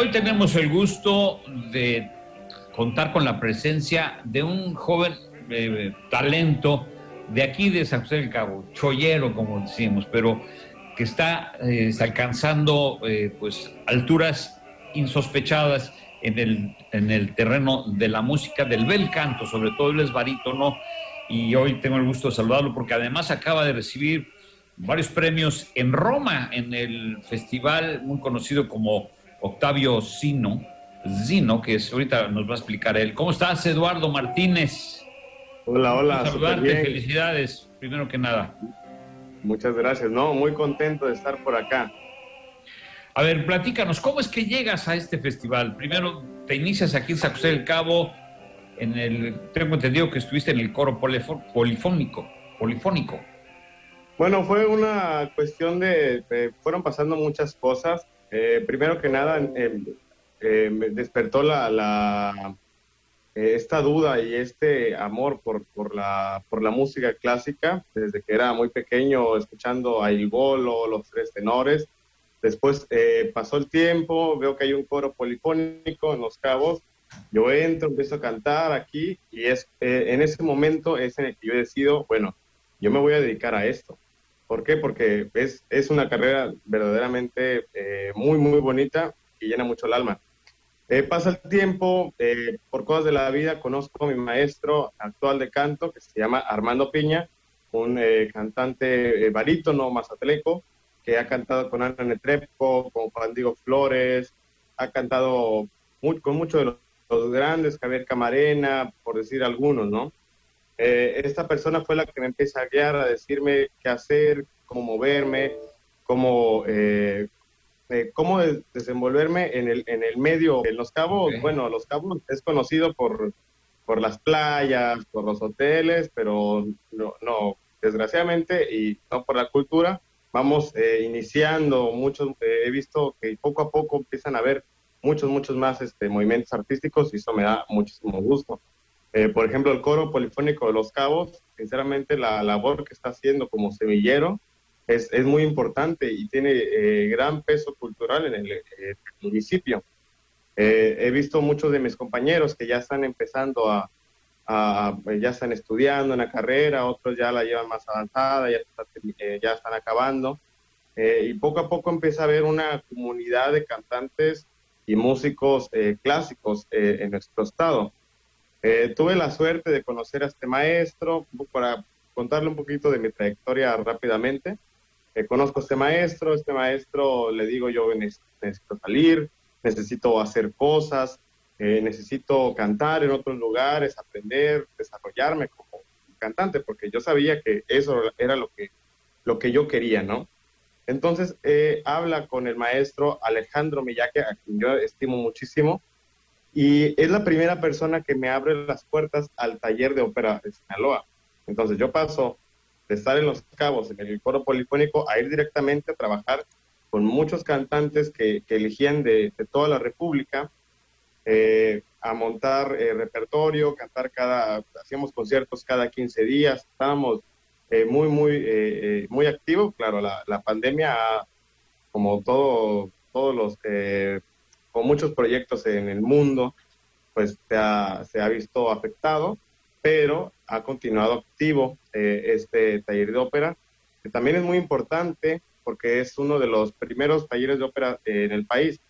hoy tenemos el gusto de contar con la presencia de un joven eh, talento de aquí de San José del Cabo, chollero como decimos, pero que está, eh, alcanzando eh, pues alturas insospechadas en el, en el terreno de la música, del bel canto, sobre todo él es barítono, y hoy tengo el gusto de saludarlo porque además acaba de recibir varios premios en Roma, en el festival muy conocido como Octavio Zino, Zino, que es, ahorita nos va a explicar él. ¿Cómo estás, Eduardo Martínez? Hola, hola. Saludarte, felicidades, primero que nada. Muchas gracias, no, muy contento de estar por acá. A ver, platícanos, ¿cómo es que llegas a este festival? Primero, te inicias aquí en San José del Cabo, en el, tengo entendido que estuviste en el coro polifónico, polifónico. Bueno, fue una cuestión de, fueron pasando muchas cosas. Eh, primero que nada, eh, me despertó la, eh, esta duda y este amor por, por, la, por la música clásica, desde que era muy pequeño, escuchando a Il Bolo, los tres tenores. Después eh, pasó el tiempo, veo que hay un coro polifónico en Los Cabos. Yo entro, empiezo a cantar aquí y es eh, en ese momento es en el que yo decido, bueno, yo me voy a dedicar a esto. ¿Por qué? Porque es, es una carrera verdaderamente muy, muy bonita y llena mucho el alma. Eh, pasa el tiempo, eh, por cosas de la vida, conozco a mi maestro actual de canto, que se llama Armando Piña, un eh, cantante barítono mazatleco, que ha cantado con Ana Netrebko, con Juan Diego Flores, ha cantado con muchos de los, grandes, Javier Camarena, por decir algunos, ¿no? Esta persona fue la que me empieza a guiar, a decirme qué hacer, cómo moverme, cómo cómo desenvolverme en el, en el medio. En Los Cabos, bueno, Los Cabos es conocido por, por las playas, por los hoteles, pero no, no desgraciadamente, y no por la cultura, vamos eh, iniciando muchos, eh, he visto que poco a poco empiezan a haber muchos, muchos más este, movimientos artísticos y eso me da muchísimo gusto. Eh, por ejemplo, el coro polifónico de Los Cabos, sinceramente la labor que está haciendo como semillero es, muy importante y tiene eh, gran peso cultural en el, eh, municipio. He visto muchos de mis compañeros que ya están empezando a, a, ya están estudiando una carrera, otros ya la llevan más avanzada, ya, ya están acabando. y poco a poco empieza a haber una comunidad de cantantes y músicos clásicos en nuestro estado. Tuve la suerte de conocer a este maestro, para contarle un poquito de mi trayectoria rápidamente. Eh, conozco a este maestro, este maestro le digo yo necesito salir, necesito hacer cosas, eh, necesito cantar en otros lugares, aprender, desarrollarme como cantante, porque yo sabía que eso era lo que, lo que yo quería, ¿no? Entonces eh, habla con el maestro Alejandro Millaque, a quien yo estimo muchísimo, y es la primera persona que me abre las puertas al taller de ópera de Sinaloa. Entonces yo paso de estar en Los Cabos, en el coro polifónico, a ir directamente a trabajar con muchos cantantes que, elegían de, toda la República, eh, a montar eh, repertorio, cantar cada, hacíamos conciertos cada 15 días, estábamos eh, muy, muy, muy activos. Claro, la, pandemia, como todo, todos los, con muchos proyectos en el mundo, pues se ha, se ha visto afectado, pero ha continuado activo eh, este taller de ópera, que también es muy importante porque es uno de los primeros talleres de ópera eh, en el país.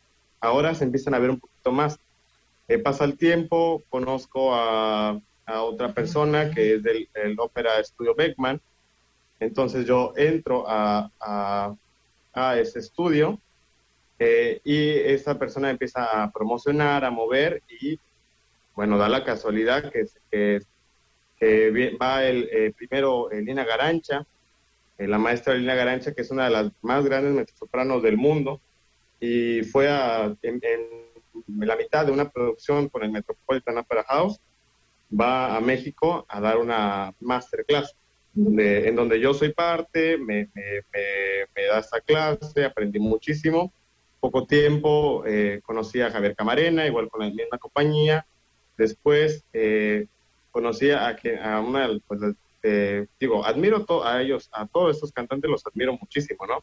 Ahora se empiezan a ver un poquito más. Eh, pasa el tiempo, conozco a, otra persona que es del Ópera Estudio Beckman, entonces yo entro a, a, ese estudio y esa persona empieza a promocionar, a mover y bueno, da la casualidad que, que va el eh, primero Lina Garancha, eh, la maestra Lina Garancha, que es una de las más grandes mezzosopranos del mundo, y fue a, en, la mitad de una producción con el Metropolitan Opera House, va a México a dar una masterclass, en donde yo soy parte, me, da esta clase, aprendí muchísimo. Poco tiempo eh, conocí a Javier Camarena, igual con la misma compañía. Después eh, conocí a, que, a una, pues, eh, digo, admiro a ellos, a todos estos cantantes los admiro muchísimo, ¿no?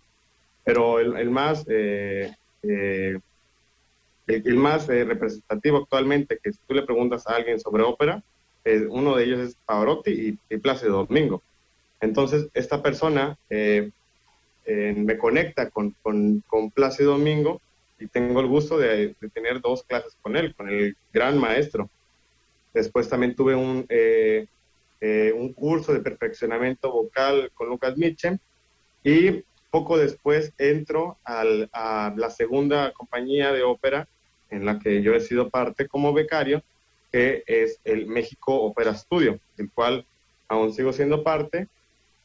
Pero el, más, eh, eh, el, más eh, representativo actualmente, que si tú le preguntas a alguien sobre ópera, uno de ellos es Pavarotti y, y Plácido Domingo. Entonces, esta persona eh, me conecta con, con, con, Plácido Domingo y tengo el gusto de, tener dos clases con él, con el gran maestro. Después también tuve un, un curso de perfeccionamiento vocal con Lucas Mitchell y poco después entro al, a la segunda compañía de ópera en la que yo he sido parte como becario, que es el México Opera Studio, del cual aún sigo siendo parte,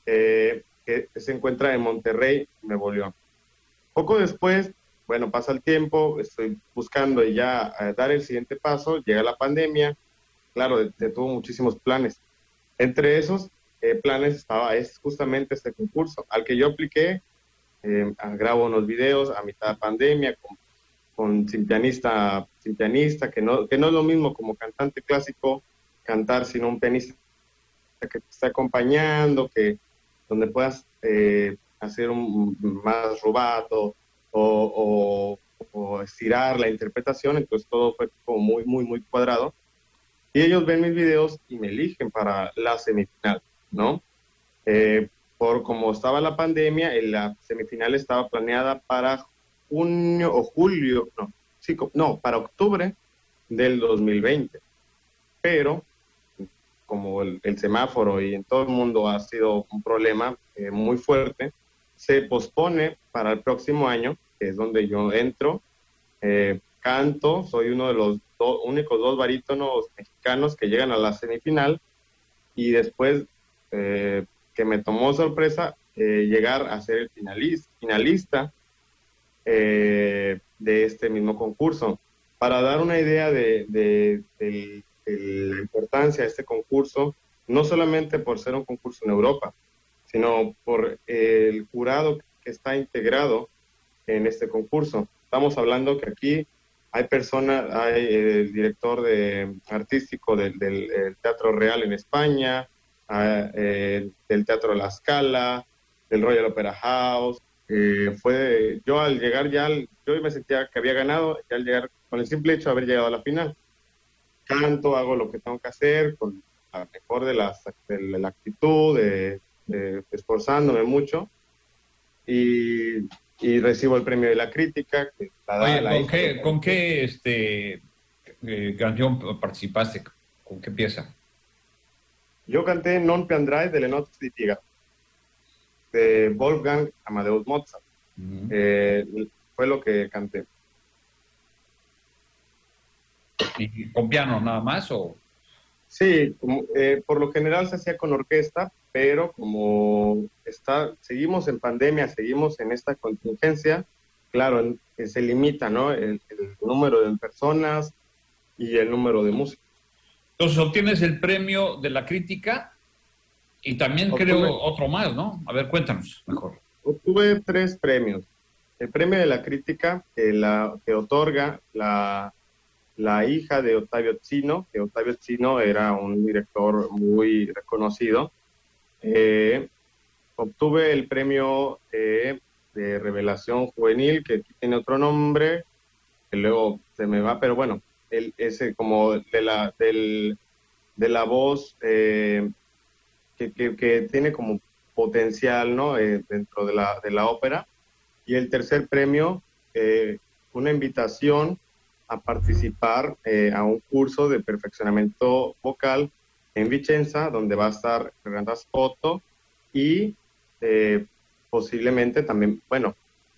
eh, que se encuentra en Monterrey, Nuevo León. Poco después, bueno, pasa el tiempo, estoy buscando ya eh, dar el siguiente paso, llega la pandemia, claro, detuvo muchísimos planes. Entre esos eh, planes estaba es justamente este concurso al que yo apliqué eh, grabo unos videos a mitad de pandemia con, con pianista, que no, que no es lo mismo como cantante clásico cantar, sino un pianista que te está acompañando, que donde puedas eh, hacer un más rubato o, estirar la interpretación, entonces todo fue como muy, muy, muy cuadrado. Y ellos ven mis videos y me eligen para la semifinal, ¿no? Eh, por como estaba la pandemia, la semifinal estaba planeada para junio o julio, no, sí, no, para octubre del 2020. Pero como el, semáforo y en todo el mundo ha sido un problema eh, muy fuerte, se pospone para el próximo año, que es donde yo entro, eh, canto, soy uno de los únicos dos barítonos mexicanos que llegan a la semifinal y después eh, que me tomó sorpresa eh, llegar a ser el finalista, eh, de este mismo concurso. Para dar una idea de, la importancia de este concurso, no solamente por ser un concurso en Europa, sino por el jurado que está integrado en este concurso. Estamos hablando que aquí hay personas, hay el director de, artístico del Teatro Real en España, eh, del Teatro La Scala, del Royal Opera House. Eh, fue yo al llegar ya, yo me sentía que había ganado, y al llegar, con el simple hecho de haber llegado a la final. Canto, hago lo que tengo que hacer, con la mejor de, las, de la actitud, de, esforzándome mucho. Y, y, recibo el premio de la crítica. ¿con, qué, ¿con, qué, este, eh, canción participaste? ¿Con qué pieza? Yo canté Non più andrai delle notte di Piga, de Wolfgang Amadeus Mozart. Eh, fue lo que canté. ¿Y con piano nada más o...? Sí, eh, por lo general se hacía con orquesta, pero como está, seguimos en pandemia, seguimos en esta contingencia, claro, se limita ¿no? el, el número de personas y el número de músicos. Entonces obtienes el premio de la crítica y también creo otro más, ¿no? A ver, cuéntanos mejor. Obtuve tres premios. El premio de la crítica que, la, que otorga la, la hija de Octavio Chino, que Octavio Chino era un director muy reconocido. Eh, obtuve el premio de revelación juvenil, que tiene otro nombre, que luego se me va, pero bueno, el, ese como de la, del, de la voz eh, que, que, tiene como potencial ¿no? Eh, dentro de la, de la ópera. Y el tercer premio, eh, una invitación a participar a un curso de perfeccionamiento vocal en Vicenza, donde va a estar Renata Scotto y posiblemente también, bueno,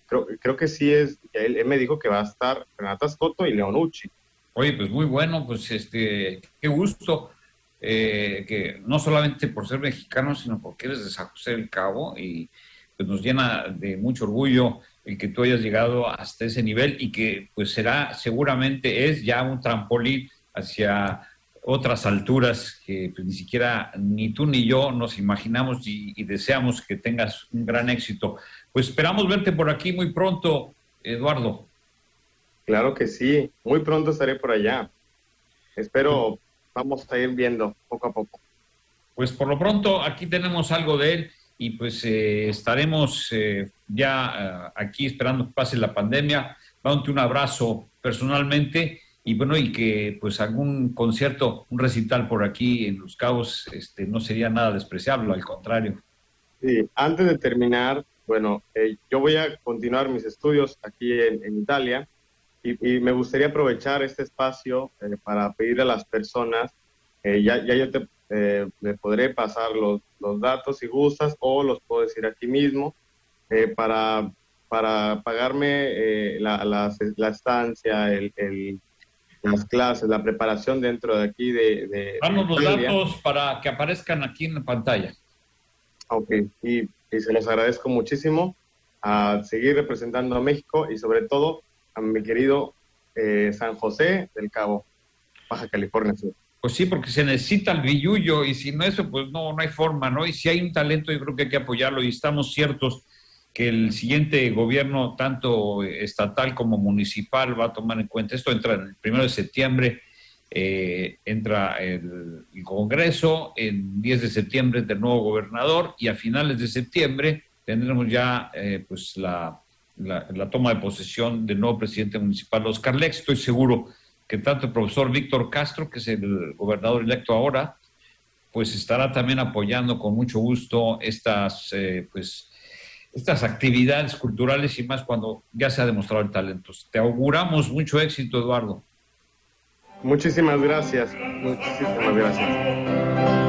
creo, creo que sí es, él, él, me dijo que va a estar Renata Scotto y Leonucci. Oye, pues muy bueno, pues este, qué gusto eh, que no solamente por ser mexicano, sino porque eres de San José del Cabo y pues nos llena de mucho orgullo el que tú hayas llegado hasta ese nivel y que pues será, seguramente es ya un trampolín hacia otras alturas que pues, ni siquiera ni tú ni yo nos imaginamos y, y, deseamos que tengas un gran éxito. Pues esperamos verte por aquí muy pronto, Eduardo. Claro que sí, muy pronto estaré por allá. Espero, vamos a ir viendo poco a poco. Pues por lo pronto aquí tenemos algo de él y pues eh, estaremos eh, ya eh, aquí esperando que pase la pandemia. Dándote un abrazo personalmente y bueno, y que pues algún concierto, un recital por aquí en Los Cabos este, no sería nada despreciable, al contrario. Sí, antes de terminar, bueno, eh, yo voy a continuar mis estudios aquí en, Italia y, me gustaría aprovechar este espacio eh, para pedir a las personas, eh, ya, ya yo te podré pasar los, los, datos si gustas o los puedo decir aquí mismo, para, para pagarme la, la, la, estancia, el, el las clases, la preparación dentro de aquí de... de los datos para que aparezcan aquí en la pantalla. Ok, y, y, se los agradezco muchísimo a seguir representando a México y sobre todo a mi querido eh, San José del Cabo, Baja California Sur. Pues sí, porque se necesita el billullo y si no eso, pues no, no hay forma, ¿no? Y si hay un talento, yo creo que hay que apoyarlo y estamos ciertos que el siguiente gobierno, tanto estatal como municipal, va a tomar en cuenta esto. Entra el primero de septiembre, eh, entra el, Congreso, en 10 de septiembre del nuevo gobernador y a finales de septiembre tendremos ya eh, pues la, la, toma de posesión del nuevo presidente municipal, Oscar Lex. Estoy seguro que tanto el profesor Víctor Castro, que es el gobernador electo ahora, pues estará también apoyando con mucho gusto estas eh, pues estas actividades culturales y más cuando ya se ha demostrado el talento. Te auguramos mucho éxito, Eduardo. Muchísimas gracias, muchísimas gracias.